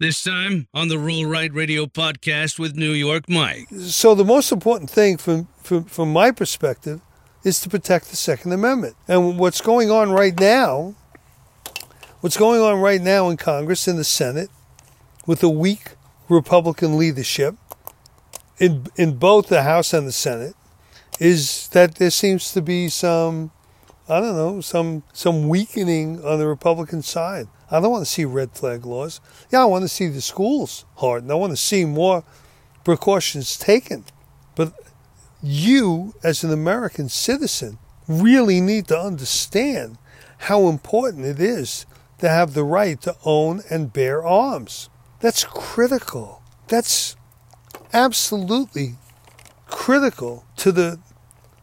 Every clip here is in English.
This time on the Roll Right Radio podcast with New York Mike. So the most important thing from, from from my perspective is to protect the Second Amendment. And what's going on right now, what's going on right now in Congress in the Senate with a weak Republican leadership in in both the House and the Senate is that there seems to be some I don't know, some some weakening on the Republican side. I don't want to see red flag laws. Yeah, I want to see the schools hardened. I want to see more precautions taken. But you, as an American citizen, really need to understand how important it is to have the right to own and bear arms. That's critical. That's absolutely critical to the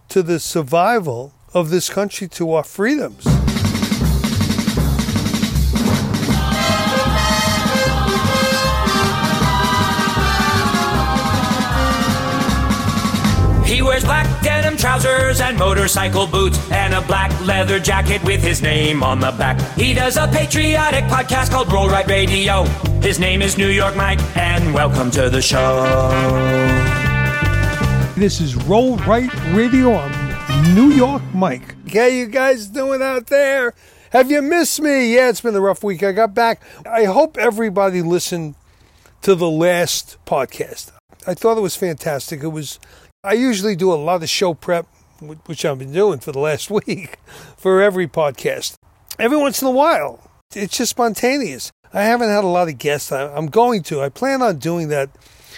to the survival of this country to our freedoms. Trousers and motorcycle boots and a black leather jacket with his name on the back. He does a patriotic podcast called Roll Right Radio. His name is New York Mike, and welcome to the show. This is Roll Right Radio. I'm New York Mike. How you guys doing out there? Have you missed me? Yeah, it's been a rough week. I got back. I hope everybody listened to the last podcast. I thought it was fantastic. It was I usually do a lot of show prep, which I've been doing for the last week for every podcast. Every once in a while, it's just spontaneous. I haven't had a lot of guests. I'm going to. I plan on doing that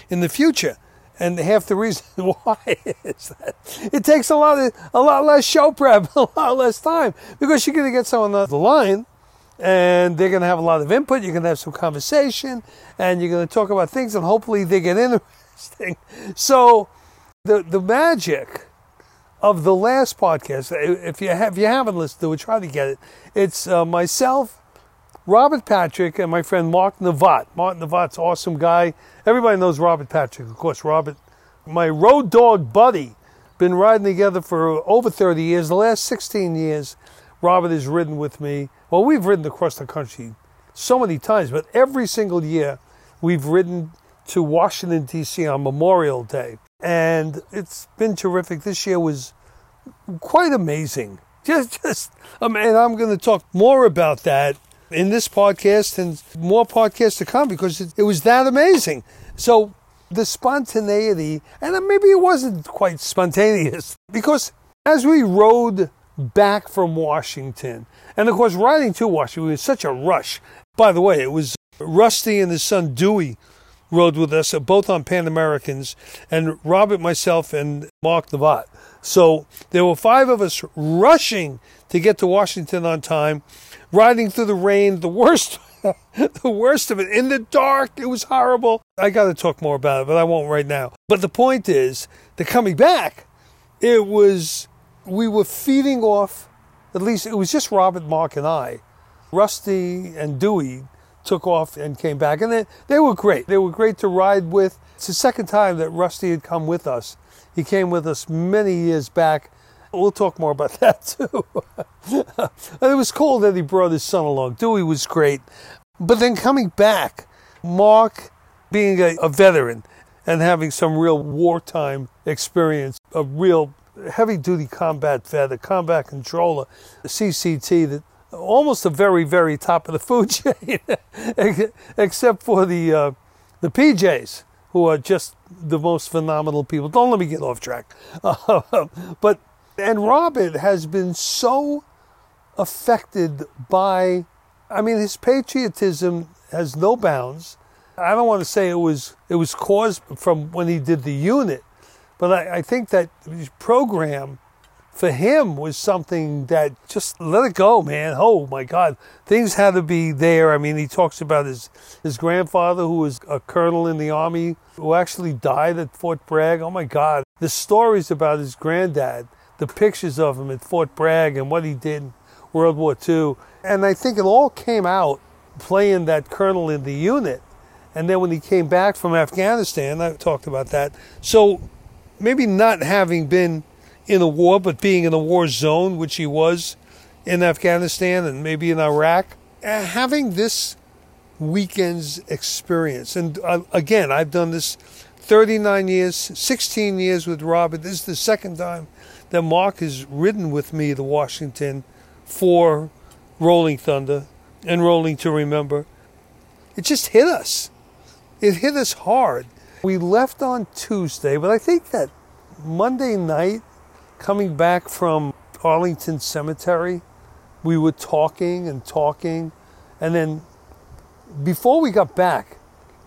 in the future. And half the reason why is that it takes a lot of a lot less show prep, a lot less time because you're going to get someone on the line and they're going to have a lot of input. You're going to have some conversation and you're going to talk about things and hopefully they get interesting. So the the magic of the last podcast. If you have if you haven't listened to it, try to get it. It's uh, myself, Robert Patrick, and my friend Mark Navat. Mark Navat's awesome guy. Everybody knows Robert Patrick, of course. Robert, my road dog buddy, been riding together for over 30 years. The last 16 years, Robert has ridden with me. Well, we've ridden across the country so many times, but every single year we've ridden to Washington, D.C. on Memorial Day and it's been terrific. This year was quite amazing. Just, just, um, and I'm going to talk more about that in this podcast and more podcasts to come because it, it was that amazing. So the spontaneity, and maybe it wasn't quite spontaneous because as we rode back from Washington, and of course riding to Washington was such a rush. By the way, it was Rusty and his son Dewey rode with us, both on Pan Americans, and Robert, myself, and Mark Navat. So there were five of us rushing to get to Washington on time, riding through the rain, the worst. the worst of it in the dark it was horrible i got to talk more about it but i won't right now but the point is the coming back it was we were feeding off at least it was just robert mark and i rusty and dewey took off and came back. And they, they were great. They were great to ride with. It's the second time that Rusty had come with us. He came with us many years back. We'll talk more about that too. it was cool that he brought his son along. Dewey was great. But then coming back, Mark being a, a veteran and having some real wartime experience, a real heavy duty combat vet, a combat controller, a CCT that almost the very, very top of the food chain, except for the uh, the PJs, who are just the most phenomenal people. Don't let me get off track. But and Robert has been so affected by, I mean, his patriotism has no bounds. I don't want to say it was it was caused from when he did the unit, but I, I think that his program for him was something that just let it go, man. Oh my God, things had to be there. I mean, he talks about his his grandfather, who was a colonel in the army, who actually died at Fort Bragg. Oh my God, the stories about his granddad, the pictures of him at Fort Bragg and what he did in World War II, and I think it all came out playing that colonel in the unit. And then when he came back from Afghanistan, I talked about that. So maybe not having been in a war, but being in a war zone, which he was in Afghanistan and maybe in Iraq, uh, having this weekend's experience. And uh, again, I've done this 39 years, 16 years with Robert. This is the second time that Mark has ridden with me to Washington for Rolling Thunder and Rolling to Remember. It just hit us. It hit us hard. We left on Tuesday, but I think that Monday night, coming back from Arlington Cemetery, we were talking and talking. And then before we got back,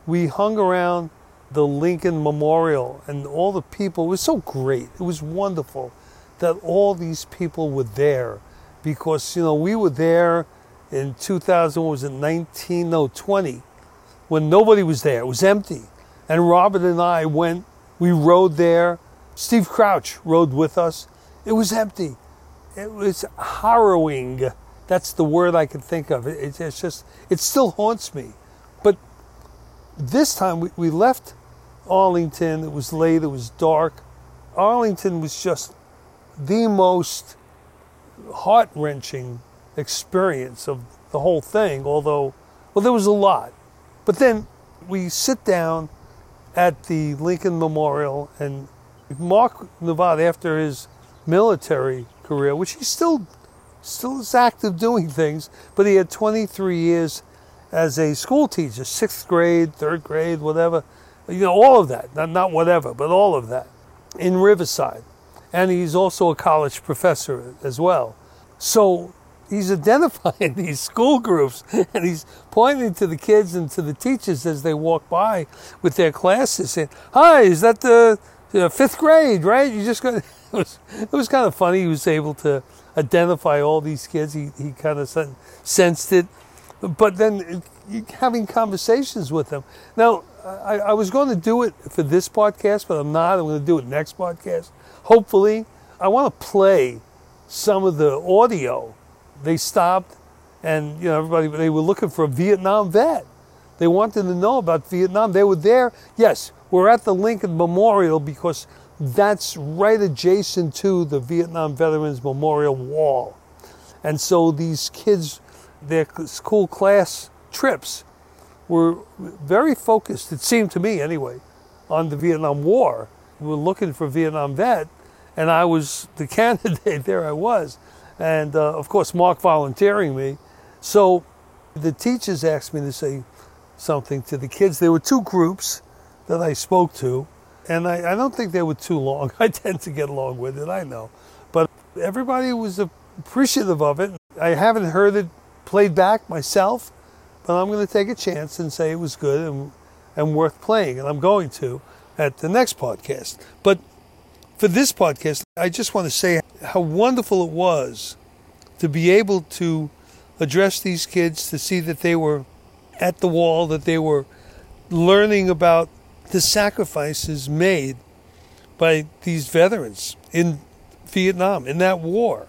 we hung around the Lincoln Memorial and all the people. It was so great. It was wonderful that all these people were there because, you know, we were there in 2000, was it 19, no, 20, when nobody was there. It was empty. And Robert and I went, we rode there. Steve Crouch rode with us. It was empty. It was harrowing. That's the word I can think of. It, it's just, it still haunts me. But this time we, we left Arlington. It was late, it was dark. Arlington was just the most heart wrenching experience of the whole thing, although, well, there was a lot. But then we sit down at the Lincoln Memorial, and Mark Nevada, after his military career, which he still still is active doing things, but he had 23 years as a school teacher, sixth grade, third grade, whatever, you know, all of that, not, not whatever, but all of that in Riverside. And he's also a college professor as well. So he's identifying these school groups and he's pointing to the kids and to the teachers as they walk by with their classes saying, Hi, is that the fifth grade, right? You just got it was, it was kind of funny. He was able to identify all these kids. He, he kind of sensed it. But then uh, having conversations with them. Now, I, I was going to do it for this podcast, but I'm not. I'm going to do it next podcast. Hopefully, I want to play some of the audio they stopped and you know everybody they were looking for a Vietnam vet. They wanted to know about Vietnam. They were there. Yes, we're at the Lincoln Memorial because that's right adjacent to the Vietnam Veterans Memorial Wall. And so these kids, their school class trips were very focused, it seemed to me anyway, on the Vietnam War. We were looking for Vietnam vet, and I was the candidate. There I was and uh, of course Mark volunteering me. So the teachers asked me to say something to the kids. There were two groups that I spoke to, and I, I don't think they were too long. I tend to get along with it, I know, but everybody was appreciative of it. I haven't heard it played back myself, but I'm going to take a chance and say it was good and, and worth playing, and I'm going to at the next podcast. But for this podcast, I just want to say how wonderful it was to be able to address these kids, to see that they were at the wall, that they were learning about the sacrifices made by these veterans in Vietnam, in that war.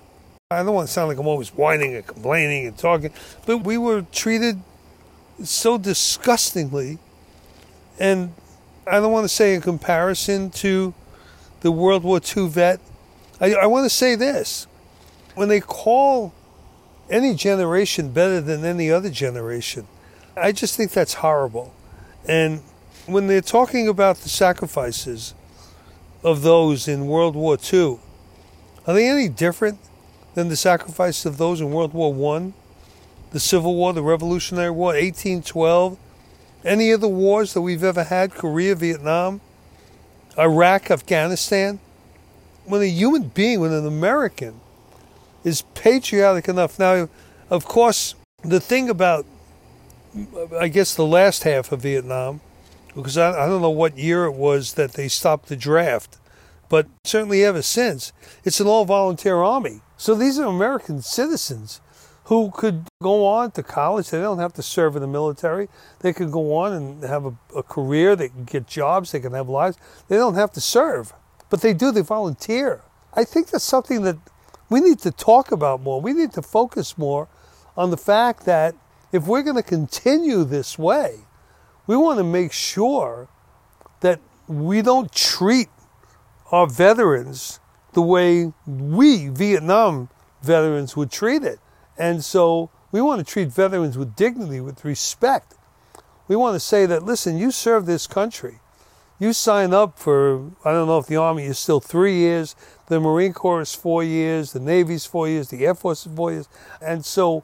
I don't want to sound like I'm always whining and complaining and talking, but we were treated so disgustingly. And I don't want to say in comparison to the World War II vet. I, I want to say this when they call any generation better than any other generation, I just think that's horrible. And when they're talking about the sacrifices of those in World War II, are they any different than the sacrifices of those in World War One, the Civil War, the Revolutionary War, 1812, any of the wars that we've ever had, Korea, Vietnam? Iraq, Afghanistan, when a human being, when an American is patriotic enough. Now, of course, the thing about, I guess, the last half of Vietnam, because I, I don't know what year it was that they stopped the draft, but certainly ever since, it's an all volunteer army. So these are American citizens who could go on to college. They don't have to serve in the military. They could go on and have a, a, career. They can get jobs. They can have lives. They don't have to serve, but they do. They volunteer. I think that's something that we need to talk about more. We need to focus more on the fact that if we're going to continue this way, we want to make sure that we don't treat our veterans the way we, Vietnam veterans, would treat it. And so we want to treat veterans with dignity, with respect. we want to say that, listen, you serve this country. You sign up for, I don't know if the Army is still three years, the Marine Corps is four years, the Navy's four years, the Air Force is four years. And so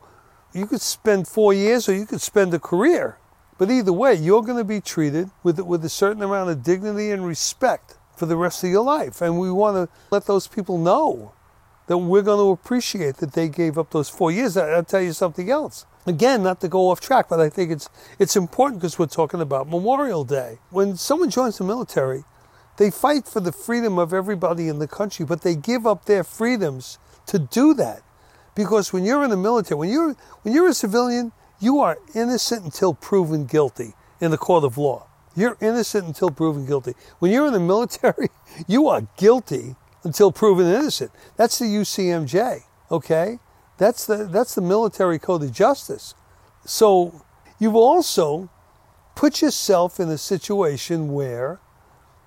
you could spend four years or you could spend a career. But either way, you're going to be treated with, with a certain amount of dignity and respect for the rest of your life. And we want to let those people know that we're going to appreciate that they gave up those four years. I'll tell you something else. Again, not to go off track, but I think it's it's important because we're talking about Memorial Day. When someone joins the military, they fight for the freedom of everybody in the country, but they give up their freedoms to do that. Because when you're in the military, when you're when you're a civilian, you are innocent until proven guilty in the court of law. You're innocent until proven guilty. When you're in the military, you are guilty until proven innocent. That's the UCMJ, okay? That's the that's the military code of justice. So you've also put yourself in a situation where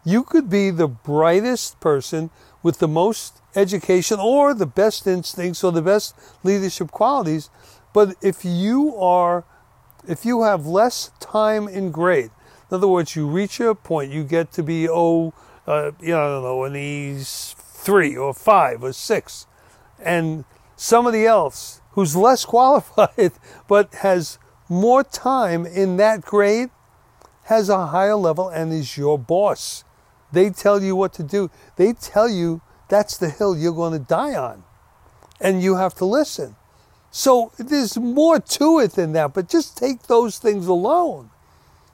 you could be the brightest person with the most education or the best instincts or the best leadership qualities, but if you are if you have less time in grade, in other words, you reach a point, you get to be oh, uh, you know, I don't know, an E's three or five or six, and somebody else who's less qualified but has more time in that grade has a higher level and is your boss. They tell you what to do. They tell you that's the hill you're going to die on. And you have to listen. So there's more to it than that, but just take those things alone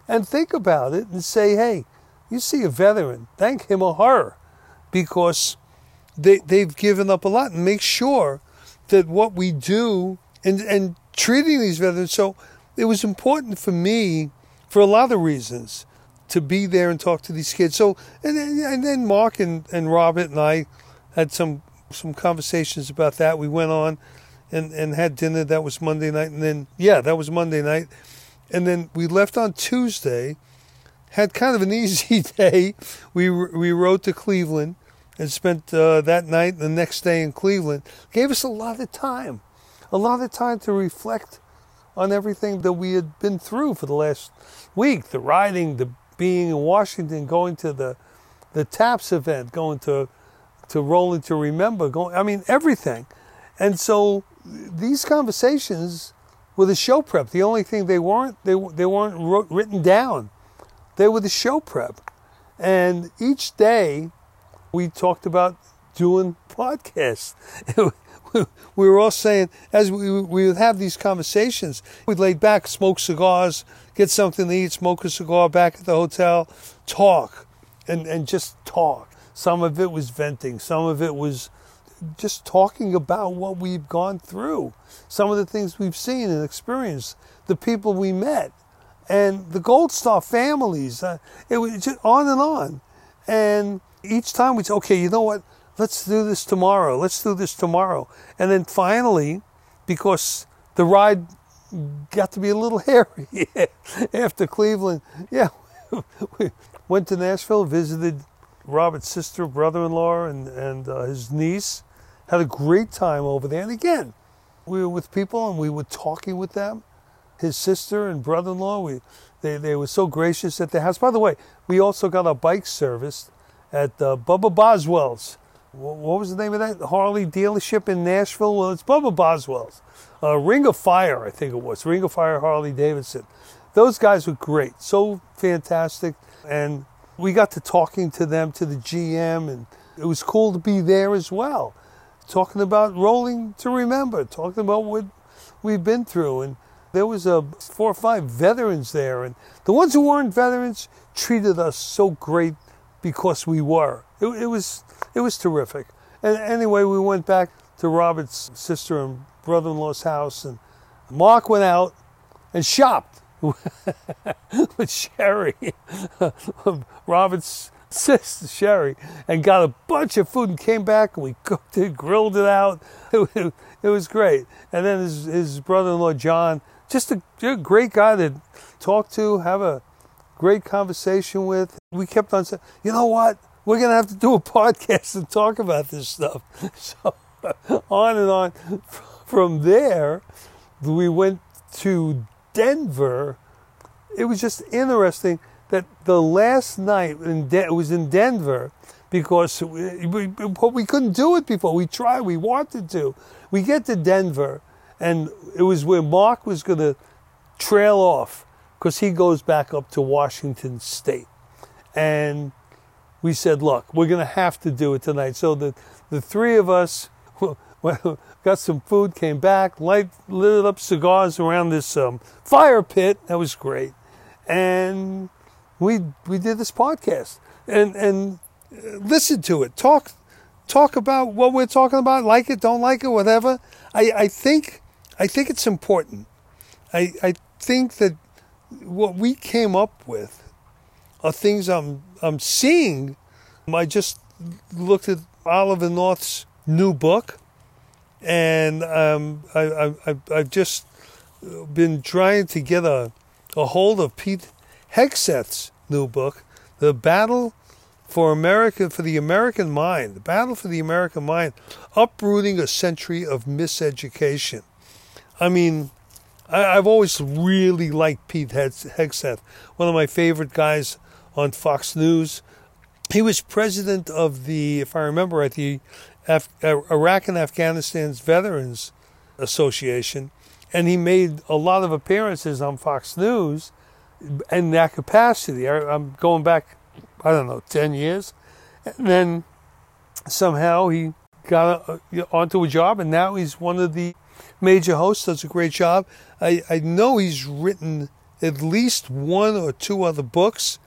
and think about it and say, hey, you see a veteran, thank him or her because they, they've given up a lot and make sure that what we do and, and treating these veterans. So it was important for me for a lot of reasons to be there and talk to these kids. So and and then Mark and, and Robert and I had some some conversations about that. We went on and, and had dinner. That was Monday night, and then yeah, that was Monday night, and then we left on Tuesday. Had kind of an easy day. We we rode to Cleveland and spent uh, that night and the next day in Cleveland. Gave us a lot of time, a lot of time to reflect on everything that we had been through for the last week. The riding, the being in Washington, going to the the TAPS event, going to to Rolling to Remember, going. I mean everything, and so these conversations were the show prep. The only thing they weren't they they weren't written down. They were the show prep, and each day we talked about doing podcasts. we were all saying, as we, we would have these conversations, we'd lay back, smoke cigars, get something to eat, smoke a cigar back at the hotel, talk, and, and just talk. Some of it was venting, some of it was just talking about what we've gone through, some of the things we've seen and experienced, the people we met, and the Gold Star families. Uh, it was just on and on. And each time we'd say, okay, you know what? Let's do this tomorrow. Let's do this tomorrow. And then finally, because the ride got to be a little hairy after Cleveland, yeah, we went to Nashville, visited Robert's sister, brother-in-law, and and uh, his niece. Had a great time over there. And again, we were with people and we were talking with them. His sister and brother-in-law, we they, they were so gracious at the house. By the way, we also got our bike serviced at uh, Bubba Boswell's. What was the name of that Harley dealership in Nashville? Well, it's Bubba Boswell's. Uh, Ring of Fire, I think it was. Ring of Fire Harley Davidson. Those guys were great, so fantastic. And we got to talking to them, to the GM, and it was cool to be there as well. Talking about rolling to remember, talking about what we've been through. And there was a four or five veterans there. And the ones who weren't veterans treated us so great because we were. It, it was it was terrific. And anyway, we went back to Robert's sister and brother-in-law's house, and Mark went out and shopped with Sherry, Robert's sister Sherry, and got a bunch of food and came back and we cooked it, grilled it out. It, was great. And then his, his brother-in-law John, just a, a great guy to talk to, have a great conversation with. We kept on saying, you know what? We're going to have to do a podcast and talk about this stuff. So on and on. From there, we went to Denver it was just interesting that the last night in De- it was in Denver because we, we, we couldn't do it before. We tried, we wanted to. We get to Denver, and it was where Mark was going to trail off because he goes back up to Washington State. And we said, look, we're going to have to do it tonight. So the, the three of us got some food, came back, light, lit up cigars around this um, fire pit. That was great. And we, we did this podcast and, and listen to it. Talk, talk about what we're talking about. Like it, don't like it, whatever. I, I think, I think it's important. I, I think that what we came up with are things I'm I'm seeing. I just looked at Oliver North's new book, and um, I, I, I've just been trying to get a, a hold of Pete Hegseth's new book, The Battle for America, for the American Mind, The Battle for the American Mind, Uprooting a Century of Miseducation. I mean, I, have always really liked Pete Hegseth, one of my favorite guys on Fox News. He was president of the, if I remember right, the Af- uh, Iraq and Afghanistan's Veterans Association, and he made a lot of appearances on Fox News in that capacity. I, I'm going back, I don't know, 10 years. And then somehow he got a, onto a job, and now he's one of the major hosts, does a great job. I, I know he's written at least one or two other books.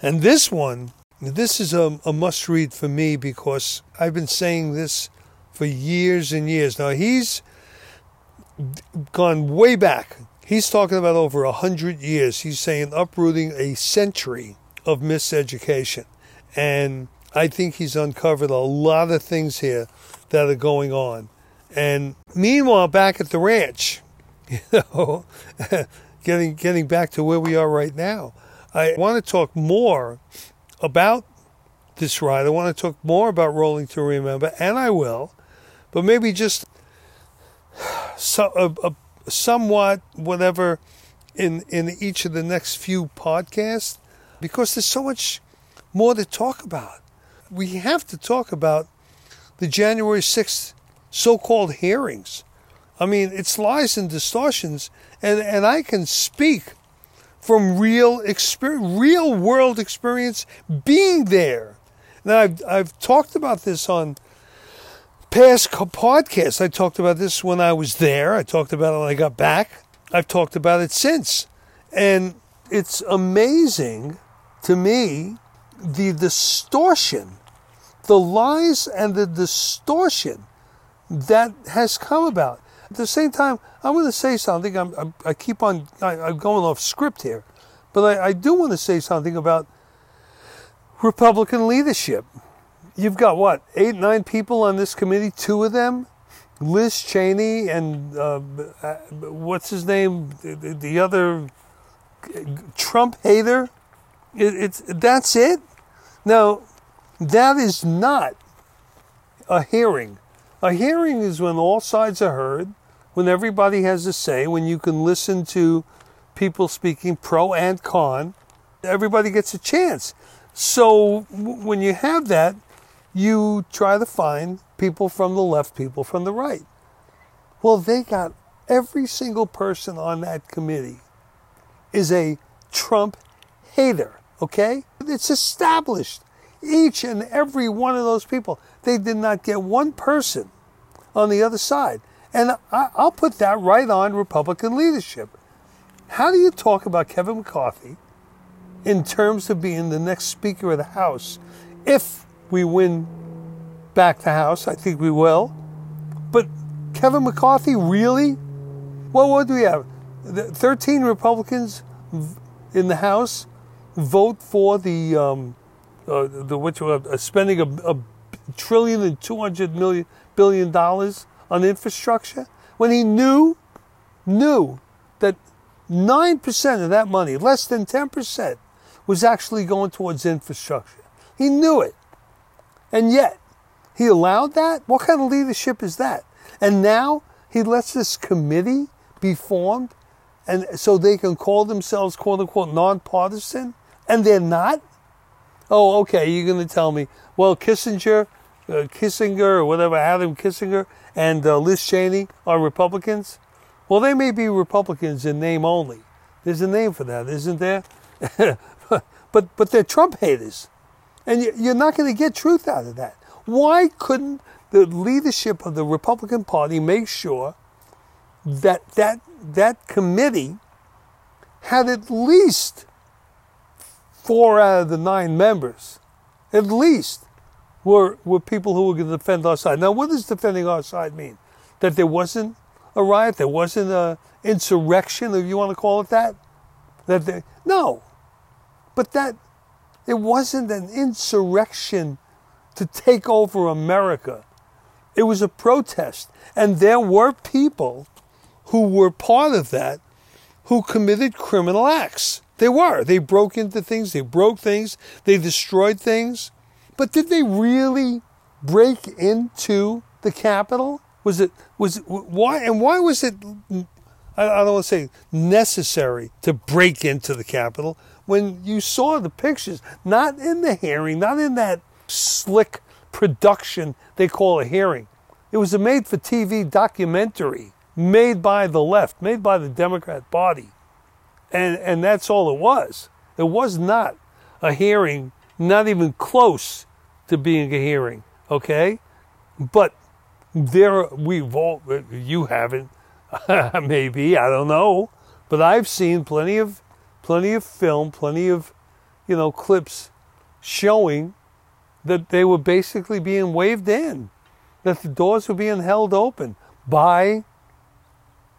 And this one, this is a, a must read for me because I've been saying this for years and years. Now, he's gone way back. He's talking about over a hundred years. He's saying uprooting a century of miseducation. And I think he's uncovered a lot of things here that are going on. And meanwhile, back at the ranch, you know, getting getting back to where we are right now, I want to talk more about this ride. I want to talk more about Rolling to Remember, and I will, but maybe just so, a, a, somewhat whatever in in each of the next few podcasts, because there's so much more to talk about. We have to talk about the January sixth so-called hearings. I mean, it's lies and distortions, and, and I can speak from real experience, real world experience being there. Now, I've, I've talked about this on past podcasts. I talked about this when I was there. I talked about it when I got back. I've talked about it since. And it's amazing to me the distortion, the lies and the distortion that has come about. At the same time, I'm going to say something. I'm, I'm i keep on, I, am going off script here, but I, I do want to say something about Republican leadership. You've got what, eight, nine people on this committee, two of them, Liz Cheney and uh, uh what's his name, the, the other Trump hater. It, it's that's it. Now, that is not a hearing a hearing is when all sides are heard, when everybody has a say, when you can listen to people speaking pro and con. Everybody gets a chance. So when you have that, you try to find people from the left, people from the right. Well, they got every single person on that committee is a Trump hater, okay? It's established. Each and every one of those people. They did not get one person on the other side. And I, will put that right on Republican leadership. How do you talk about Kevin McCarthy in terms of being the next Speaker of the House if we win back the House? I think we will. But Kevin McCarthy, really? What do we have? 13 Republicans in the House vote for the um, uh, the which uh, spending a, a trillion and two hundred million billion dollars on infrastructure when he knew knew that nine percent of that money, less than ten percent, was actually going towards infrastructure. He knew it, and yet he allowed that. What kind of leadership is that? And now he lets this committee be formed, and so they can call themselves quote unquote nonpartisan, and they're not. Oh, okay. You're going to tell me, well, Kissinger, uh, Kissinger, or whatever, Adam Kissinger, and uh, Liz Cheney are Republicans. Well, they may be Republicans in name only. There's a name for that, isn't there? but but they're Trump haters, and you're not going to get truth out of that. Why couldn't the leadership of the Republican Party make sure that that that committee had at least four out of the nine members, at least, were were people who were going to defend our side. Now, what does defending our side mean? That there wasn't a riot, there wasn't a insurrection, if you want to call it that. That they, no, but that it wasn't an insurrection to take over America. It was a protest, and there were people who were part of that who committed criminal acts. They were. They broke into things, they broke things, they destroyed things. But did they really break into the Capitol? Was it was it, why and why was it I don't want to say necessary to break into the Capitol when you saw the pictures, not in the hearing, not in that slick production they call a hearing. It was a made for TV documentary made by the left, made by the Democrat Party. And, and that's all it was. It was not a hearing, not even close to being a hearing, okay? But there, we've all, you haven't, maybe, I don't know, but I've seen plenty of, plenty of film, plenty of, you know, clips showing that they were basically being waved in, that the doors were being held open by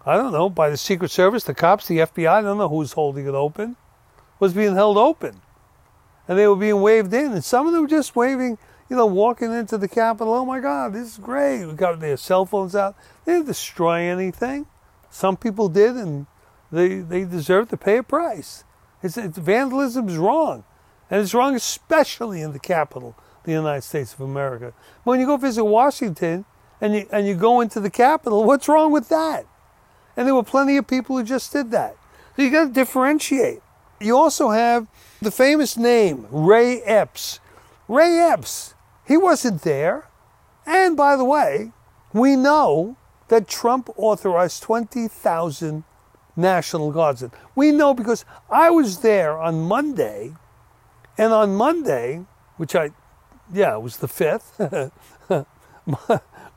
I don't know, by the Secret Service, the cops, the FBI, I don't know who's holding it open, was being held open. And they were being waved in. And some of them were just waving, you know, walking into the Capitol. Oh my God, this is great. We got their cell phones out. They didn't destroy anything. Some people did, and they, they deserve to pay a price. It's, it's, vandalism is wrong. And it's wrong especially in the capital, the United States of America. When you go visit Washington and you, and you go into the Capitol, what's wrong with that? And there were plenty of people who just did that. So you got to differentiate. You also have the famous name, Ray Epps. Ray Epps, he wasn't there. And by the way, we know that Trump authorized 20,000 National Guardsmen. We know because I was there on Monday, and on Monday, which I, yeah, it was the 5th,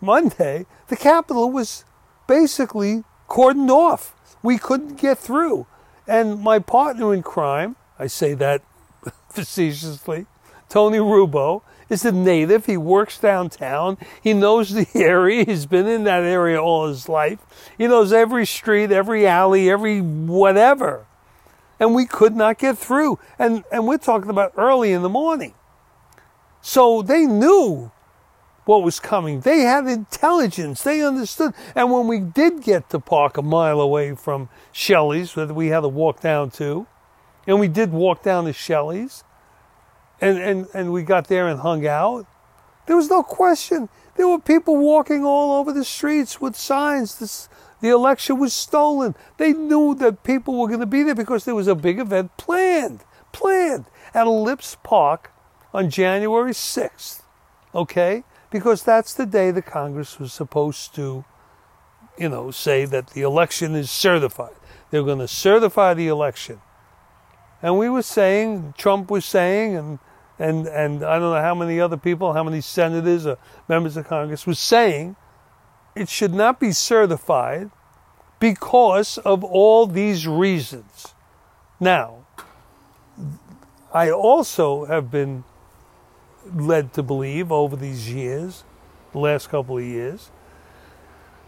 Monday, the Capitol was basically cordoned off. We couldn't get through. And my partner in crime, I say that facetiously, Tony Rubo, is a native. He works downtown. He knows the area. He's been in that area all his life. He knows every street, every alley, every whatever. And we could not get through. And, and we're talking about early in the morning. So they knew what was coming. They had intelligence. They understood. And when we did get to park a mile away from Shelley's, that we had to walk down to, and we did walk down to Shelley's, and, and, and we got there and hung out, there was no question. There were people walking all over the streets with signs. This, the election was stolen. They knew that people were going to be there because there was a big event planned, planned at Ellipse Park on January 6th. Okay? because that's the day the Congress was supposed to, you know, say that the election is certified. They're going to certify the election. And we were saying, Trump was saying, and and and I don't know how many other people, how many senators or members of Congress was saying, it should not be certified because of all these reasons. Now, I also have been led to believe over these years, the last couple of years,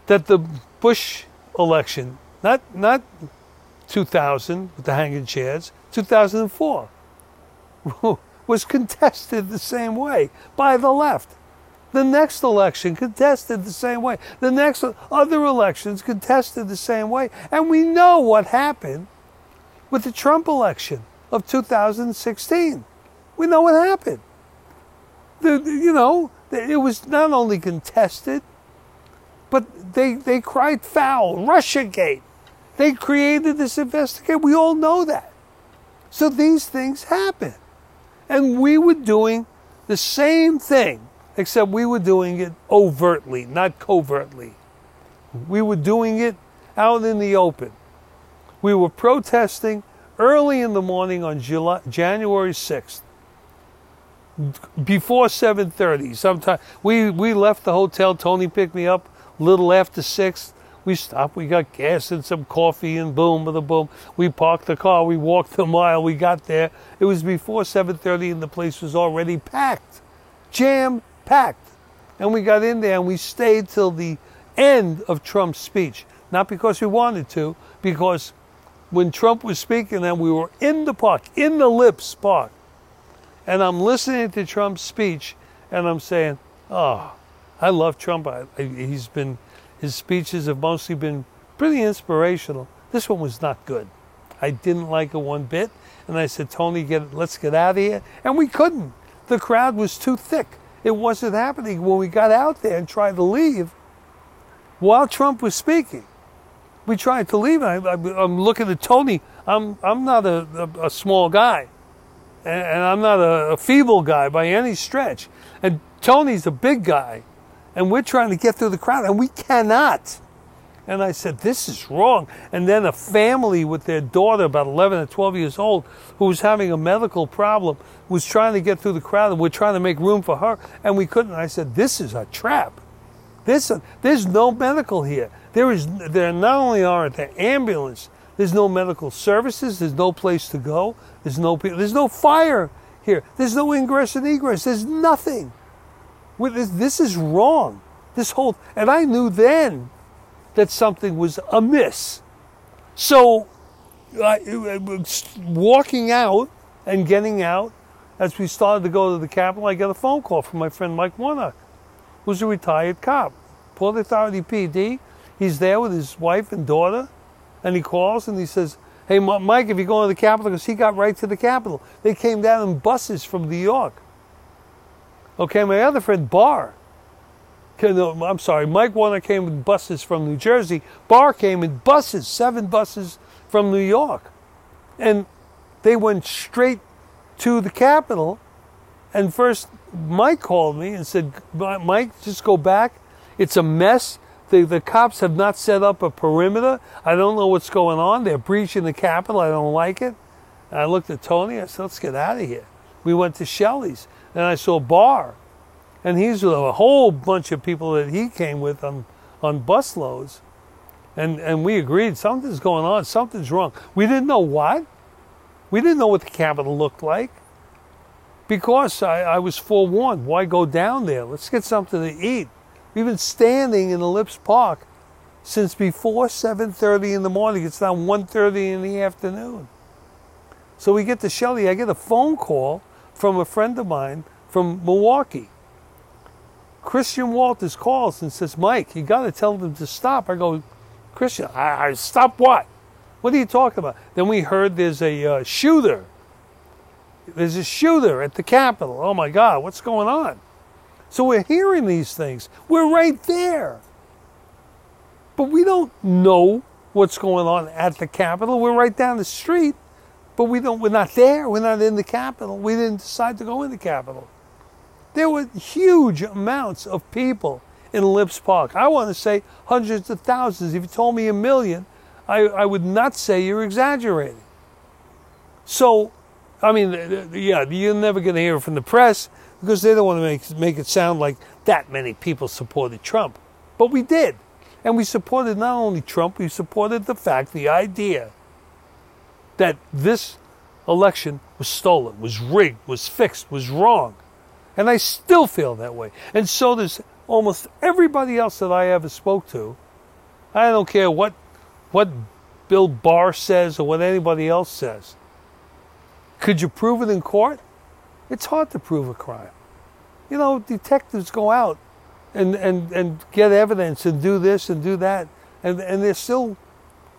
that the Bush election, not not 2000 with the hanging chads, 2004, was contested the same way by the left. The next election contested the same way. The next other elections contested the same way. And we know what happened with the Trump election of 2016. We know what happened the, you know, it was not only contested, but they, they cried foul, Russiagate. They created this investigation. We all know that. So these things happen. And we were doing the same thing, except we were doing it overtly, not covertly. We were doing it out in the open. We were protesting early in the morning on July, January 6th before 7.30 sometime we, we left the hotel tony picked me up a little after 6 we stopped we got gas and some coffee and boom with a boom we parked the car we walked the mile we got there. It was before 7.30 and the place was already packed jam packed and we got in there and we stayed till the end of trump's speech. Not because we wanted to because when trump was speaking and we were in the park in the Ellipse park. And I'm listening to Trump's speech, and I'm saying, "Oh, I love Trump. I, he's been, his speeches have mostly been pretty inspirational. This one was not good. I didn't like it one bit." And I said, "Tony, get, let's get out of here." And we couldn't. The crowd was too thick. It wasn't happening when we got out there and tried to leave. While Trump was speaking, we tried to leave. I, am looking at Tony. I'm I'm not a, a, a small guy and I'm not a, a, feeble guy by any stretch. And Tony's a big guy, and we're trying to get through the crowd, and we cannot. And I said, This is wrong. And then a family with their daughter, about 11 or 12 years old, who was having a medical problem, was trying to get through the crowd, and we're trying to make room for her, and we couldn't. And I said, This is a trap. This, there's no medical here. There is, there not only aren't there ambulance, there's no medical services. There's no place to go. There's no. There's no fire here. There's no ingress and egress. There's nothing. This is wrong. This whole and I knew then that something was amiss. So, I, walking out and getting out, as we started to go to the Capitol, I got a phone call from my friend Mike Warnock, who's a retired cop, Port Authority PD. He's there with his wife and daughter and he calls and he says, Hey, Mike, if you're going to the Capitol, because he got right to the Capitol. They came down in buses from New York. Okay, my other friend, Barr, I'm sorry, Mike Warner came in buses from New Jersey. Barr came in buses, seven buses from New York. And they went straight to the Capitol. And first, Mike called me and said, Mike, just go back. It's a mess. The, the cops have not set up a perimeter. I don't know what's going on. They're breaching the Capitol. I don't like it. And I looked at Tony. I said, let's get out of here. We went to Shelley's. And I saw Barr. And he's with a whole bunch of people that he came with on, on bus loads. And, and we agreed something's going on. Something's wrong. We didn't know what. We didn't know what the Capitol looked like. Because I, I was forewarned. Why go down there? Let's get something to eat. We've been standing in Ellipse Park since before 7:30 in the morning. It's now 1:30 in the afternoon. So we get to Shelley. I get a phone call from a friend of mine from Milwaukee. Christian Walters calls and says, "Mike, you got to tell them to stop." I go, "Christian, I, I stop what? What are you talking about?" Then we heard there's a uh, shooter. There's a shooter at the Capitol. Oh my God, what's going on? So we're hearing these things. We're right there. But we don't know what's going on at the Capitol. We're right down the street, but we don't we're not there. We're not in the capital. We didn't decide to go in the capital. There were huge amounts of people in Ellipse Park. I want to say hundreds of thousands. If you told me a million, I, I would not say you're exaggerating. So, I mean, yeah, you're never going to hear from the press because they don't want to make, make it sound like that many people supported Trump. But we did. And we supported not only Trump, we supported the fact, the idea that this election was stolen, was rigged, was fixed, was wrong. And I still feel that way. And so does almost everybody else that I ever spoke to. I don't care what what Bill Barr says or what anybody else says. Could you prove it in court? It's hard to prove a crime. You know, detectives go out and, and, and get evidence and do this and do that. And, and they're still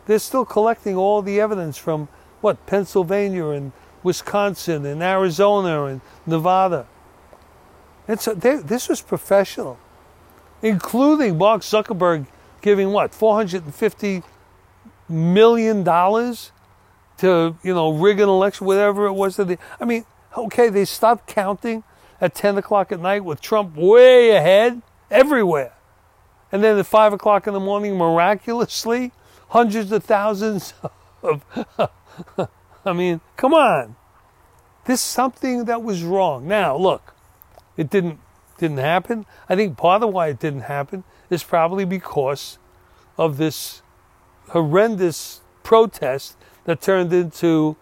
they're still collecting all the evidence from what Pennsylvania and Wisconsin and Arizona and Nevada. It's a, they, this was professional, including Mark Zuckerberg giving what 450 million dollars to, you know, rig an election, whatever it was that they, I mean, okay, they stopped counting at 10 o'clock at night with Trump way ahead everywhere. And then at 5 o'clock in the morning, miraculously, hundreds of thousands of, I mean, come on. This is something that was wrong. Now, look, it didn't didn't happen. I think part of why it didn't happen is probably because of this horrendous protest that turned into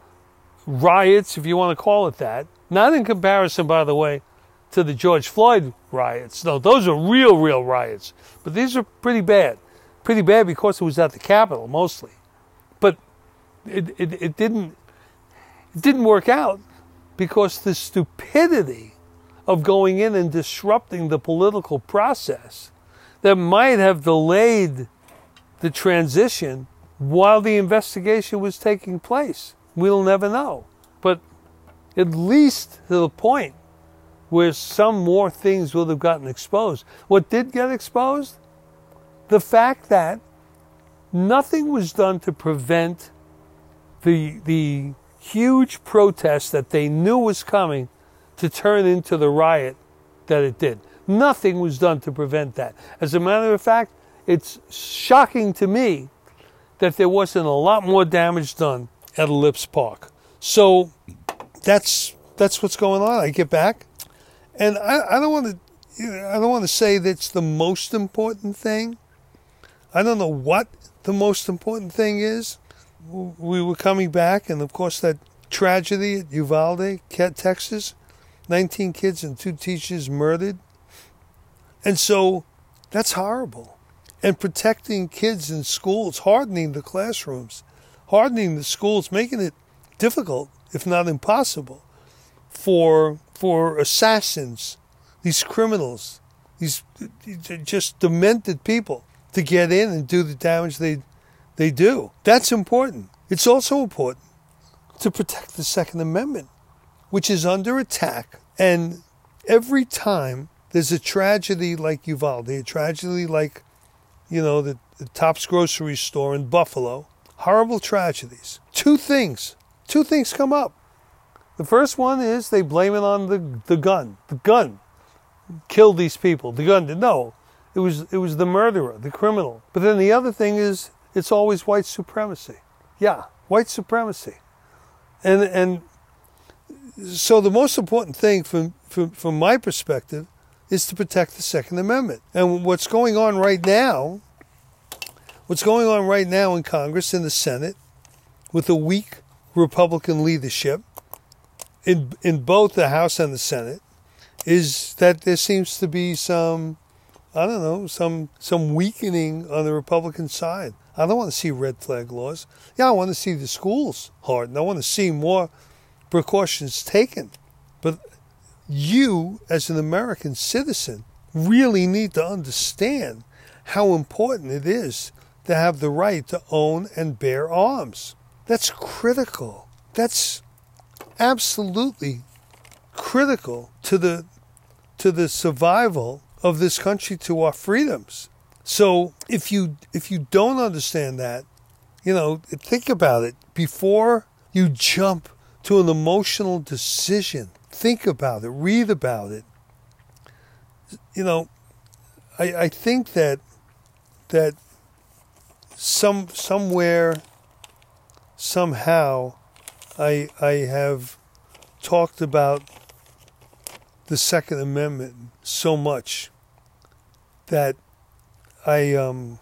riots, if you want to call it that. Not in comparison, by the way, to the George Floyd riots. No, those are real, real riots. But these are pretty bad. Pretty bad because it was at the Capitol mostly. It, it, it didn't it didn't work out because the stupidity of going in and disrupting the political process that might have delayed the transition while the investigation was taking place. We'll never know. But at least to the point where some more things would have gotten exposed. What did get exposed? The fact that nothing was done to prevent the, the huge protest that they knew was coming to turn into the riot that it did. Nothing was done to prevent that. As a matter of fact, it's shocking to me that there wasn't a lot more damage done at Ellipse Park. So that's that's what's going on. I get back, and I, I don't want to I don't want to say that's the most important thing. I don't know what the most important thing is. We were coming back, and of course that tragedy at Uvalde, Texas, 19 kids and two teachers murdered. And so that's horrible. And protecting kids in schools, hardening the classrooms, hardening the schools, making it difficult, if not impossible, for for assassins, these criminals, these just demented people to get in and do the damage they they do. That's important. It's also important to protect the Second Amendment, which is under attack. And every time there's a tragedy like Uvalde, a tragedy like, you know, the, the Tops grocery store in Buffalo, horrible tragedies. Two things, two things come up. The first one is they blame it on the, the gun. The gun killed these people. The gun did. No, it was, it was the murderer, the criminal. But then the other thing is it's always white supremacy. Yeah, white supremacy. And, and so the most important thing from, from, from my perspective is to protect the Second Amendment. And what's going on right now, what's going on right now in Congress, in the Senate, with a weak Republican leadership in, in both the House and the Senate, is that there seems to be some, I don't know, some, some weakening on the Republican side. I don't want to see red flag laws. Yeah, I want to see the schools hardened. I want to see more precautions taken. But you, as an American citizen, really need to understand how important it is to have the right to own and bear arms. That's critical. That's absolutely critical to the to the survival of this country to our freedoms. So if you if you don't understand that, you know, think about it before you jump to an emotional decision. Think about it, read about it. You know, I, I think that that some somewhere somehow I I have talked about the Second Amendment so much that I um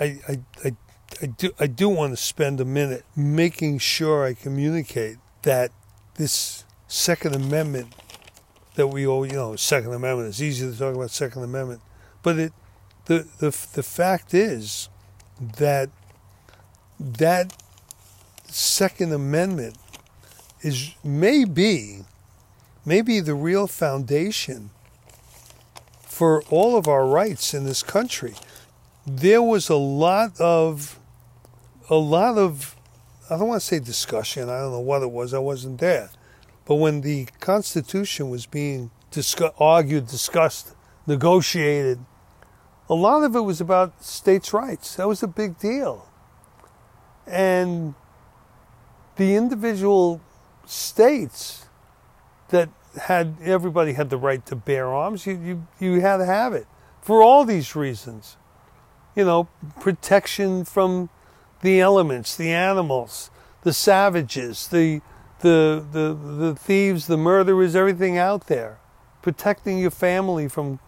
I I, I I do I do want to spend a minute making sure I communicate that this Second Amendment that we all you know Second Amendment it's easy to talk about Second Amendment, but it the the the fact is that that Second Amendment is maybe maybe the real foundation for all of our rights in this country. There was a lot of a lot of I don't want to say discussion. I don't know what it was. I wasn't there. But when the Constitution was being discuss- argued, discussed, negotiated, a lot of it was about states' rights. That was a big deal. And the individual states that had everybody had the right to bear arms, you, you, you had to have it for all these reasons. You know, protection from the elements, the animals, the savages, the, the, the, the thieves, the murderers, everything out there. Protecting your family from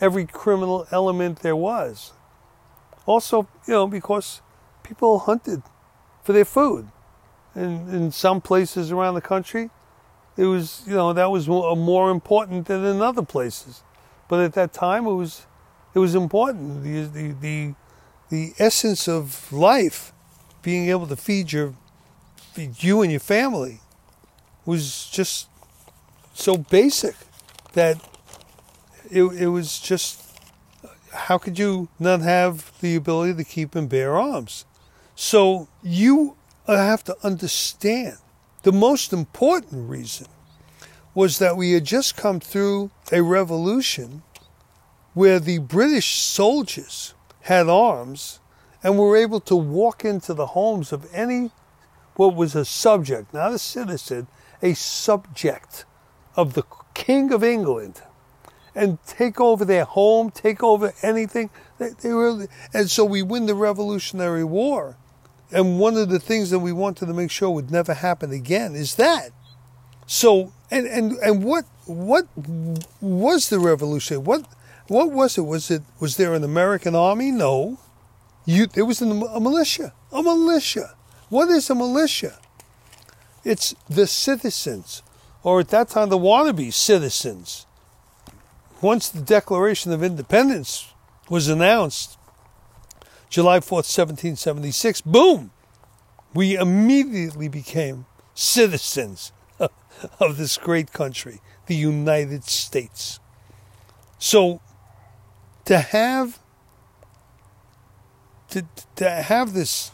every criminal element there was. Also, you know, because people hunted for their food. And in some places around the country, it was, you know, that was more important than in other places. But at that time, it was, it was important. The, the, the, the essence of life, being able to feed your, feed you and your family, was just so basic that it, it was just how could you not have the ability to keep and bear arms? So you have to understand the most important reason was that we had just come through a revolution where the British soldiers had arms and were able to walk into the homes of any what was a subject, not a citizen, a subject of the King of England and take over their home, take over anything. They, they were, and so we win the Revolutionary War. And one of the things that we wanted to make sure would never happen again is that. So, and, and, and what, what was the revolution? What, what was it? Was it, was there an American army? No. You, it was a militia. A militia. What is a militia? It's the citizens, or at that time, the wannabe citizens once the Declaration of Independence was announced, July 4th, 1776, boom, we immediately became citizens of this great country, the United States. So to have to, to have this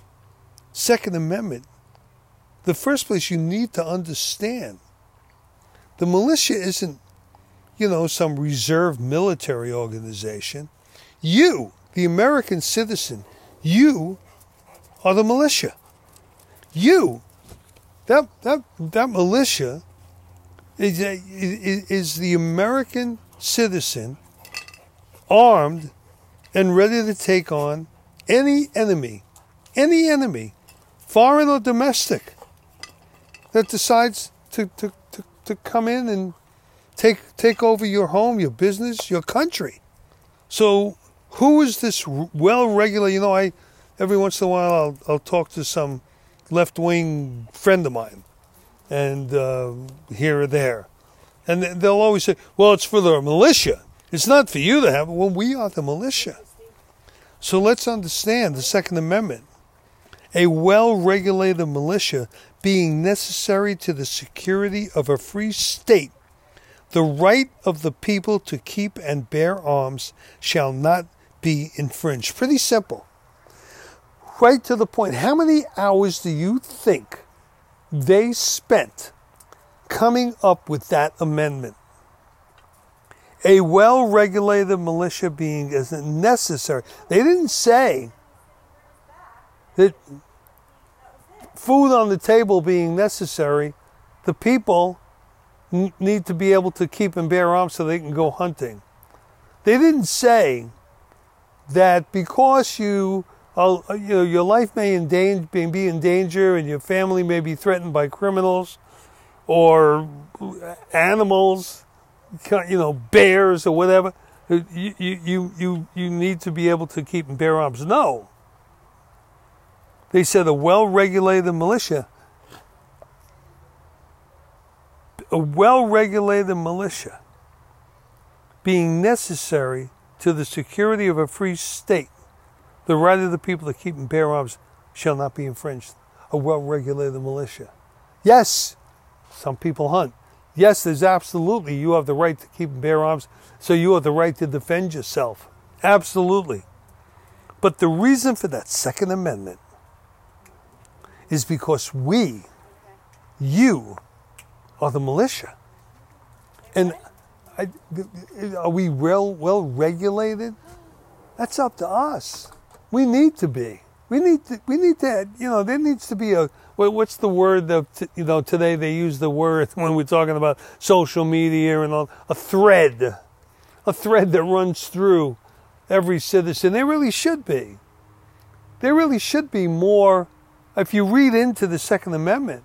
Second Amendment, the first place you need to understand the militia isn't you know, some reserve military organization. You, the American citizen, you are the militia. You, that, that, that militia is, is the American citizen armed and ready to take on any enemy, any enemy, foreign or domestic, that decides to, to, to, to come in and take take over your home, your business, your country. So who is this well regulated? You know, I every once in a while I'll I'll talk to some left wing friend of mine, and uh, here or there, and they'll always say, "Well, it's for the militia. It's not for you to have it." Well, we are the militia. So let's understand the Second Amendment. A well regulated militia being necessary to the security of a free state the right of the people to keep and bear arms shall not be infringed. Pretty simple. Right to the point. How many hours do you think they spent coming up with that amendment? A well regulated militia being is necessary. They didn't say that food on the table being necessary, the people need to be able to keep and bear arms so they can go hunting. They didn't say that because you, uh, you know, your life may, endanger, be in danger and your family may be threatened by criminals or animals, you know, bears or whatever. You, you, you, you need to be able to keep and bear arms. No. They said a well regulated militia a well regulated militia being necessary to the security of a free state, the right of the people to keep and bear arms shall not be infringed. A well regulated militia. Yes, some people hunt. Yes, there's absolutely, you have the right to keep and bear arms, so you have the right to defend yourself. Absolutely. But the reason for that Second Amendment is because we, you, are the militia. And I, are we well, well regulated? That's up to us. We need to be. we need to, we need to, you know, there needs to be a, what's the word that, you know, today they use the word when we're talking about social media and all, a thread, a thread that runs through every citizen. There really should be. There really should be more, if you read into the Second Amendment,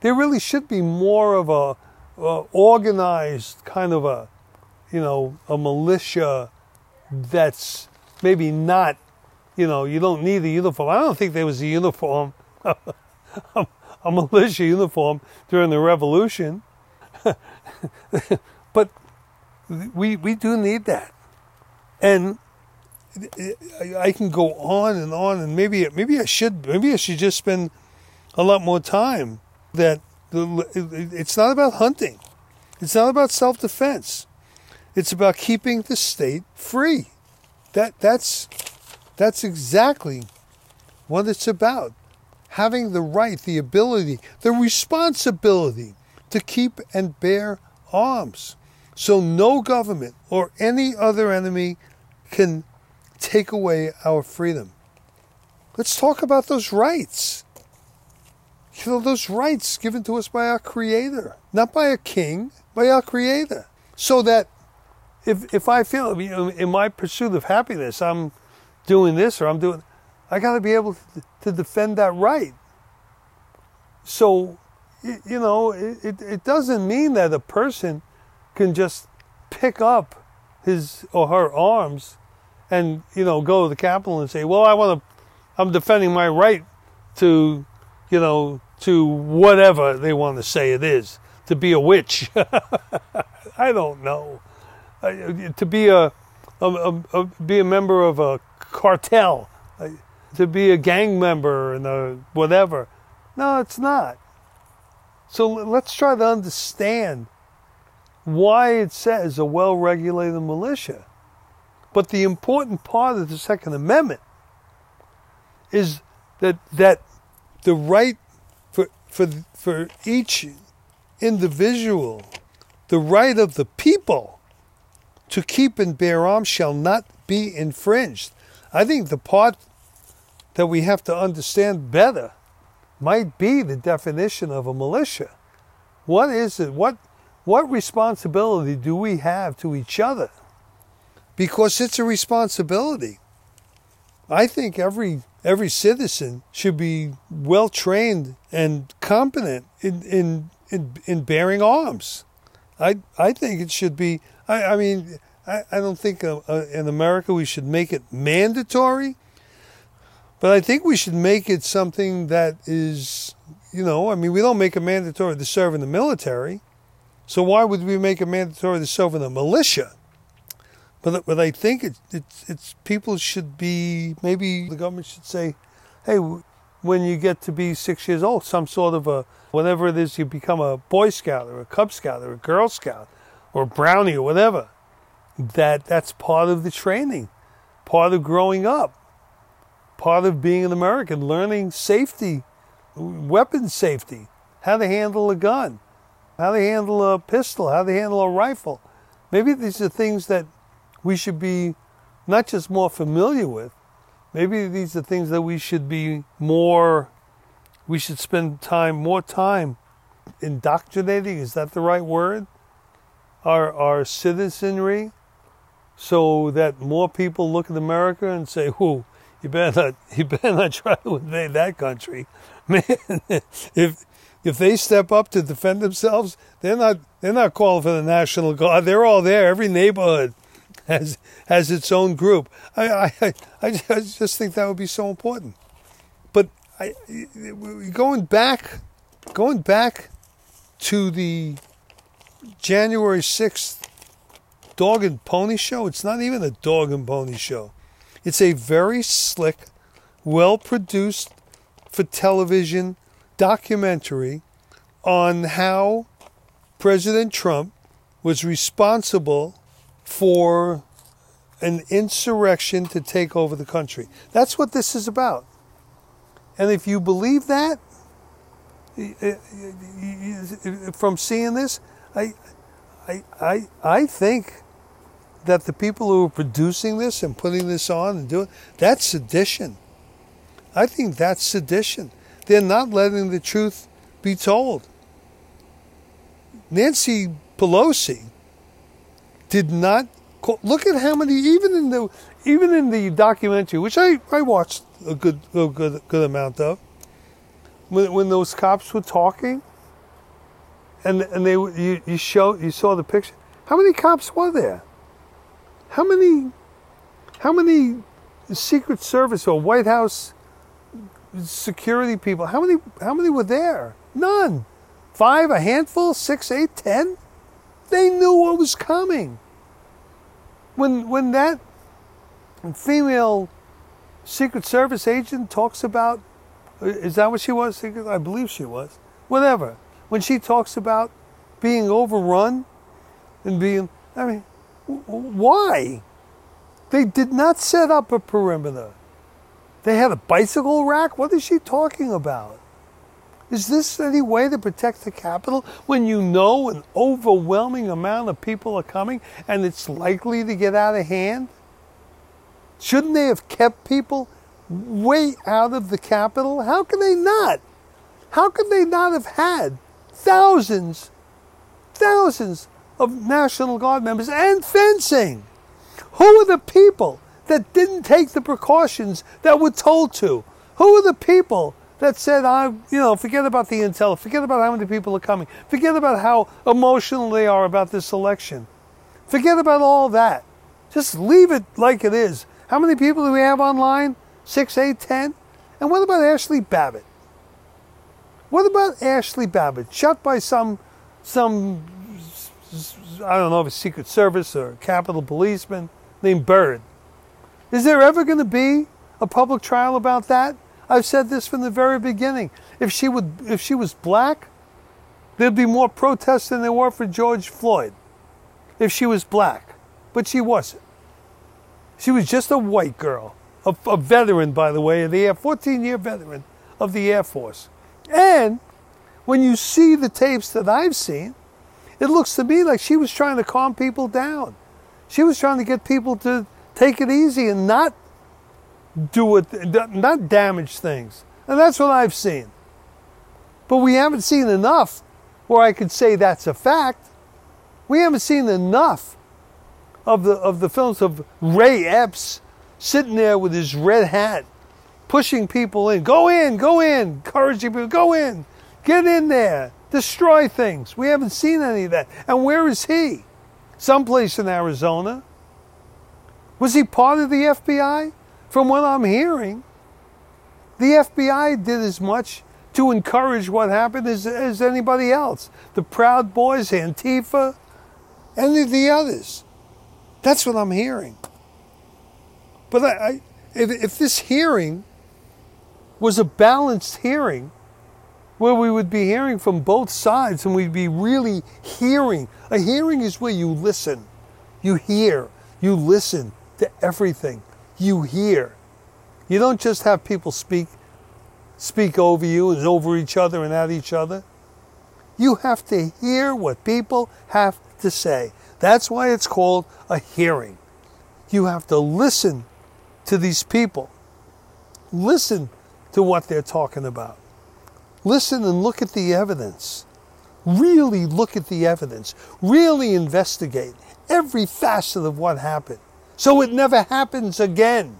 there really should be more of a, a organized kind of a, you know, a militia that's maybe not you know, you don't need a uniform. I don't think there was a uniform, a, militia uniform during the revolution. but we, we do need that. And I can go on and on, and maybe maybe I should maybe I should just spend a lot more time. That it's not about hunting, it's not about self defense. It's about keeping the state free. That that's that's exactly what it's about. Having the right, the ability, the responsibility to keep and bear arms. So no government or any other enemy can take away our freedom. Let's talk about those rights. Those rights given to us by our Creator, not by a king, by our Creator. So that if, if I feel in my pursuit of happiness, I'm doing this or I'm doing, I got to be able to, defend that right. So, you know, it, it doesn't mean that a person can just pick up his or her arms and, you know, go to the Capitol and say, well, I want to, I'm defending my right to, you know, to whatever they want to say it is, to be a witch. I don't know. to be a, a, a, a, be a member of a cartel, to be a gang member and a whatever. No, it's not. So let's try to understand why it says a well regulated militia. But the important part of the Second Amendment is that, that the right for, for, for each individual, the right of the people to keep and bear arms shall not be infringed. I think the part that we have to understand better might be the definition of a militia. What is it? What what responsibility do we have to each other? Because it's a responsibility. I think every every citizen should be well trained and competent in in in, in bearing arms. I I think it should be. I, I mean, I, I don't think uh, uh, in America we should make it mandatory, but I think we should make it something that is, you know, I mean, we don't make it mandatory to serve in the military, so why would we make it mandatory to serve in the militia? But, but I think it, it's, it's people should be, maybe the government should say, hey, when you get to be six years old, some sort of a, whatever it is, you become a Boy Scout or a Cub Scout or a Girl Scout or Brownie or whatever that that's part of the training, part of growing up, part of being an American, learning safety, weapon safety, how to handle a gun, how to handle a pistol, how to handle a rifle. Maybe these are things that we should be not just more familiar with, maybe these are things that we should be more, we should spend time, more time indoctrinating. Is that the right word? Our, our citizenry so that more people look at America and say, "Who? You better not, you better not try to invade that country." Man, if if they step up to defend themselves, they're not they're not calling for the National Guard. They're all there. Every neighborhood has has its own group. I I I just think that would be so important. But I, going back, going back to the January sixth dog and pony show. It's not even a dog and pony show. It's a very slick, well produced for television documentary on how President Trump was responsible for an insurrection to take over the country. That's what this is about. And if you believe that, from seeing this, I, I, I, I think that the people who are producing this and putting this on and doing that's sedition. I think that's sedition. They're not letting the truth be told. Nancy Pelosi did not look at how many even in the even in the documentary, which I, I watched a good a good good amount of, when when those cops were talking, and and they you you show you saw the picture. How many cops were there? How many how many Secret Service or White House security people? How many how many were there? None. Five, a handful, six, eight, ten. They knew what was coming. When when that female Secret Service agent talks about uh, is that what she was? I believe she was. Whatever. When she talks about being overrun and being, I mean, why? They did not set up a perimeter. They had a bicycle rack? What is she talking about? Is this any way to protect the Capitol when you know an overwhelming amount of people are coming and it's likely to get out of hand? Shouldn't they have kept people way out of the Capitol? How can they not? How could they not have had thousands, thousands of National Guard members and fencing? Who are the people that didn't take the precautions that were told to? Who are the people that said, I, you know, forget about the intel, forget about how many people are coming, forget about how emotional they are about this election, forget about all that. Just leave it like it is. How many people do we have online? Six, eight, ten? And what about Ashley Babbitt? What about Ashley Babbitt, shot by some, some, I don't know if it's Secret Service or Capitol policeman named Byrd? Is there ever going to be a public trial about that? I've said this from the very beginning. If she would, if she was black, there'd be more protests than there were for George Floyd. If she was black, but she wasn't. She was just a white girl, a, a veteran, by the way, the Air 14-year veteran of the Air Force. And when you see the tapes that I've seen, it looks to me like she was trying to calm people down. She was trying to get people to take it easy and not do it, not damage things. And that's what I've seen. But we haven't seen enough where I could say that's a fact. We haven't seen enough of the of the films of Ray Epps sitting there with his red hat, pushing people in. Go in, go in, encouraging people, go in, get in there, destroy things. We haven't seen any of that. And where is he? Someplace in Arizona. Was he part of the FBI? From what I'm hearing, the FBI did as much to encourage what happened as, as anybody else. The Proud Boys, Antifa, any of the others. That's what I'm hearing. But I, I, if, if this hearing was a balanced hearing, where we would be hearing from both sides and we'd be really hearing. A hearing is where you listen, you hear, you listen to everything you hear. You don't just have people speak speak over you and over each other and at each other. You have to hear what people have to say. That's why it's called a hearing. You have to listen to these people. Listen to what they're talking about. Listen and look at the evidence. Really look at the evidence. Really investigate every facet of what happened so it never happens again.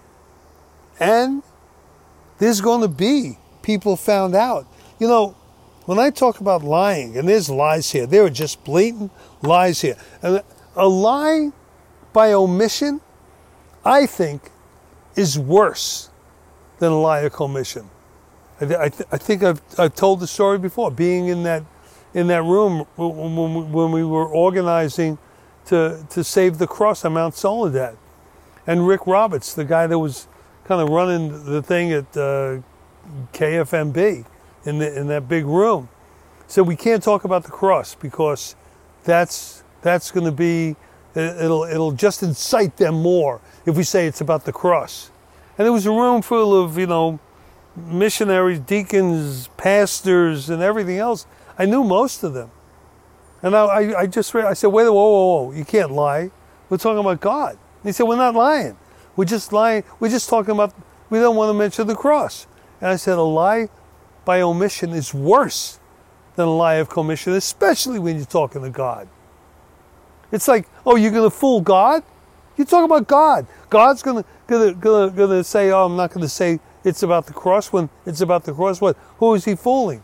And there's going to be people found out. You know, when I talk about lying, and there's lies here, there are just blatant lies here. And a lie by omission, I think, is worse than a lie of commission. I, th- I, th- I think I've, I've told the story before, being in that, in that room when, when we were organizing to, to save the cross on Mount Soledad and Rick Roberts, the guy that was kind of running the thing at uh, KFMB in the, in that big room. So we can't talk about the cross because that's that's going to be it'll it'll just incite them more if we say it's about the cross. And there was a room full of you know missionaries, deacons, pastors, and everything else. I knew most of them, and I I, I just I said, wait, whoa, whoa, whoa, you can't lie. We're talking about God. He said, We're not lying. We're just lying. We're just talking about, we don't want to mention the cross. And I said, a lie by omission is worse than a lie of commission, especially when you're talking to God. It's like, oh, you're going to fool God? You talk about God. God's going to gonna, gonna, gonna say, oh, I'm not going to say it's about the cross when it's about the cross. What? Who is he fooling?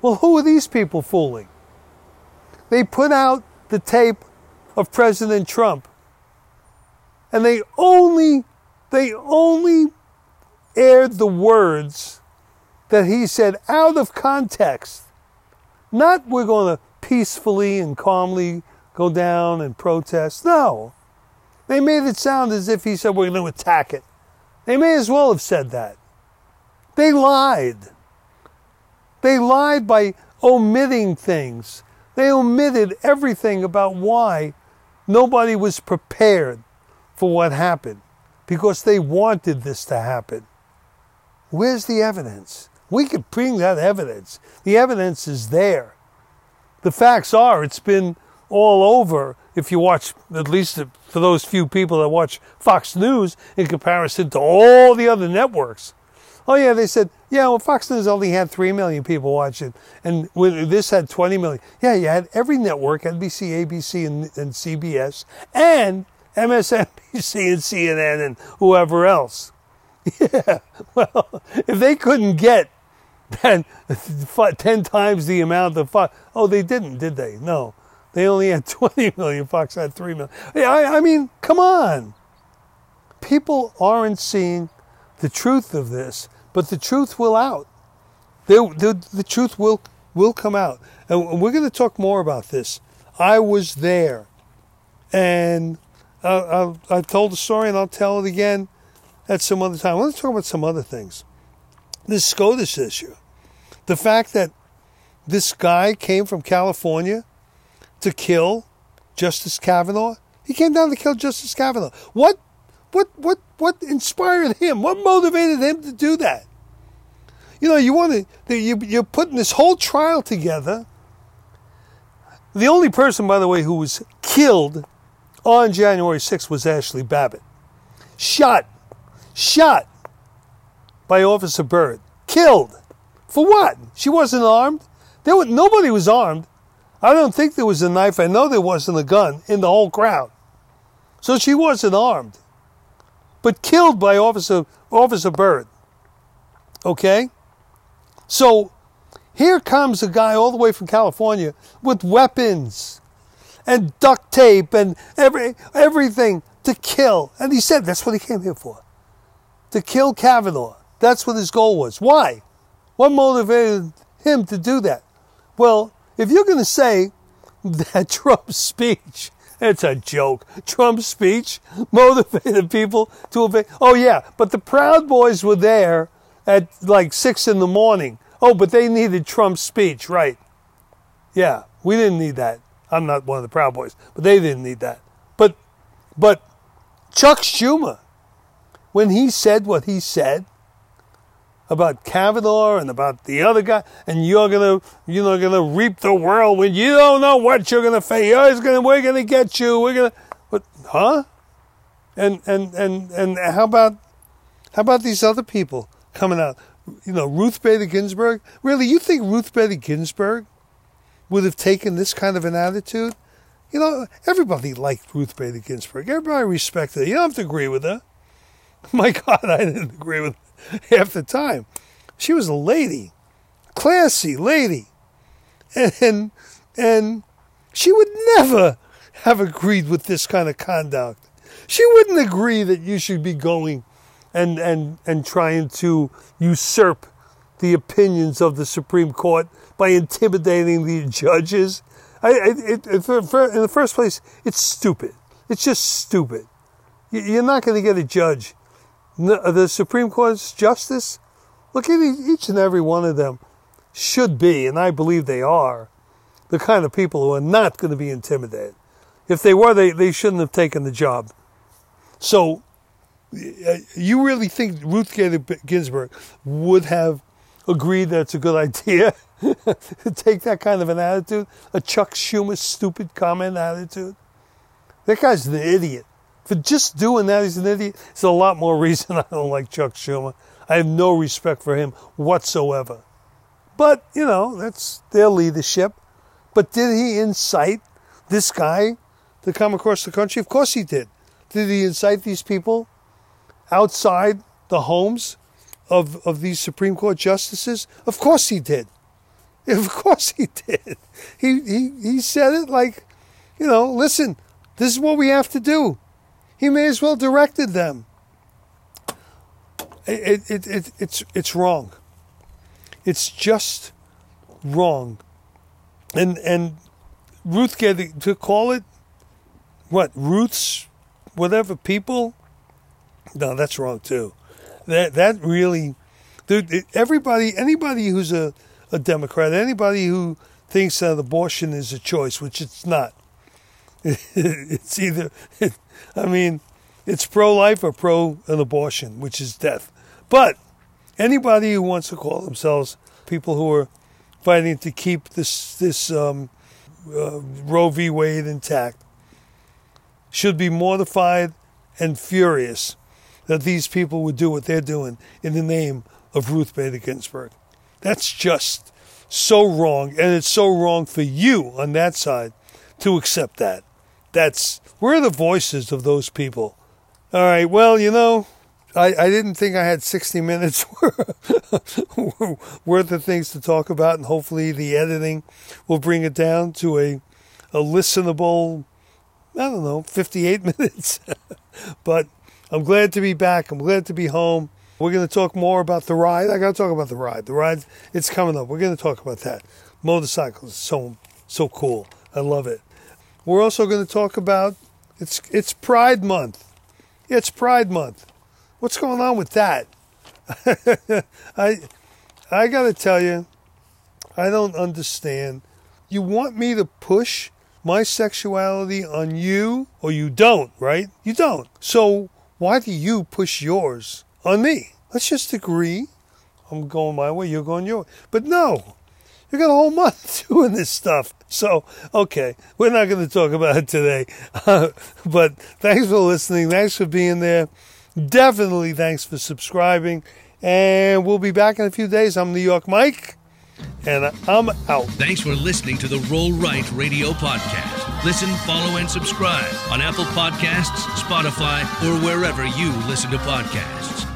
Well, who are these people fooling? They put out the tape of President Trump, and they only they only aired the words that he said out of context. Not we're going to peacefully and calmly go down and protest. No. They made it sound as if he said we're going to attack it. They may as well have said that. They lied. They lied by omitting things. They omitted everything about why nobody was prepared for what happened because they wanted this to happen. Where's the evidence? We could bring that evidence. The evidence is there. The facts are it's been all over if you watch, at least for those few people that watch Fox News in comparison to all the other networks. Oh, yeah, they said, yeah, well, Fox News only had 3 million people watching, and this had 20 million. Yeah, you had every network NBC, ABC, and, and CBS, and MSNBC and CNN and whoever else. Yeah, well, if they couldn't get that 10 times the amount of Fox, oh, they didn't, did they? No. They only had 20 million. Fox had 3 million. Yeah, I, I mean, come on. People aren't seeing the truth of this, but the truth will out. The, the, the truth will, will come out. And we're going to talk more about this. I was there. And uh, I, have told the story and I'll tell it again at some other time. To talk about some other things. This SCOTUS issue. The fact that this guy came from California to kill Justice Kavanaugh. He came down to kill Justice Kavanaugh. What, what, what, what inspired him? What motivated him to do that? You know, you want to, you, you're putting this whole trial together. The only person, by the way, who was killed on January 6th was Ashley Babbitt. Shot, shot by Officer Byrd. Killed. For what? She wasn't armed. There was, nobody was armed. I don't think there was a knife. I know there wasn't a gun in the whole crowd. So she wasn't armed. But killed by Officer, Officer Byrd. Okay? So here comes a guy all the way from California with weapons and duct tape and every, everything to kill. And he said that's what he came here for to kill Kavanaugh. That's what his goal was. Why? What motivated him to do that? Well, if you're going to say that Trump's speech, it's a joke. Trump's speech motivated people to obey. Oh, yeah, but the Proud Boys were there at like six in the morning. Oh, but they needed Trump's speech, right? Yeah, we didn't need that. I'm not one of the Proud Boys, but they didn't need that. But, but Chuck Schumer, when he said what he said, about Kavanaugh and about the other guy, and you're gonna, you know, gonna reap the whirlwind. You don't know what you're gonna face. Oh, gonna, we're gonna get you. We're gonna, what, huh? And and and and how about, how about these other people coming out? You know, Ruth Bader Ginsburg. Really, you think Ruth Bader Ginsburg would have taken this kind of an attitude? You know, everybody liked Ruth Bader Ginsburg. Everybody respected her. You don't have to agree with her. My God, I didn't agree with half the time. She was a lady, classy lady, and and she would never have agreed with this kind of conduct. She wouldn't agree that you should be going and and and trying to usurp the opinions of the Supreme Court by intimidating the judges. I, it, it, in the first place, it's stupid. It's just stupid. You're not going to get a judge the Supreme Court's justice, look at each and every one of them should be, and I believe they are, the kind of people who are not going to be intimidated. If they were, they, they shouldn't have taken the job. So, you really think Ruth Bader Ginsburg would have agreed that it's a good idea to take that kind of an attitude? A Chuck Schumer stupid comment attitude? That guy's an idiot. For just doing that, he's an idiot. It's a lot more reason I don't like Chuck Schumer. I have no respect for him whatsoever. But, you know, that's their leadership. But did he incite this guy to come across the country? Of course he did. Did he incite these people outside the homes of, of these Supreme Court justices? Of course he did. Of course he did. He, he, he said it like, you know, listen, this is what we have to do. He may as well directed them. It, it, it, it's, it's wrong. It's just wrong. And, and Ruth getting to call it what Ruth's whatever people. No, that's wrong too. That that really, dude. Everybody, anybody who's a, a Democrat, anybody who thinks that abortion is a choice, which it's not. It's either, I mean, it's pro life or pro an abortion, which is death. But anybody who wants to call themselves people who are fighting to keep this this um, uh, Roe v. Wade intact should be mortified and furious that these people would do what they're doing in the name of Ruth Bader Ginsburg. That's just so wrong, and it's so wrong for you on that side to accept that. That's we're the voices of those people. All right, well, you know, I, I didn't think I had 60 minutes worth of things to talk about, and hopefully the editing will bring it down to a, a listenable, I don't know, 58 minutes. but I'm glad to be back. I'm glad to be home. We're going to talk more about the ride. I got to talk about the ride. The ride, it's coming up. We're going to talk about that. Motorcycles, so so cool. I love it. We're also going to talk about it's it's Pride Month. It's Pride Month. What's going on with that? I I got to tell you, I don't understand. You want me to push my sexuality on you or you don't, right? You don't. So why do you push yours on me? Let's just agree. I'm going my way, you're going your way. But no, you got a whole month doing this stuff. So, okay, we're not going to talk about it today. But thanks for listening. Thanks for being there. Definitely thanks for subscribing. And we'll be back in a few days. I'm New York Mike, and I'm out. Thanks for listening to the Roll Right Radio Podcast. Listen, follow, and subscribe on Apple Podcasts, Spotify, or wherever you listen to podcasts.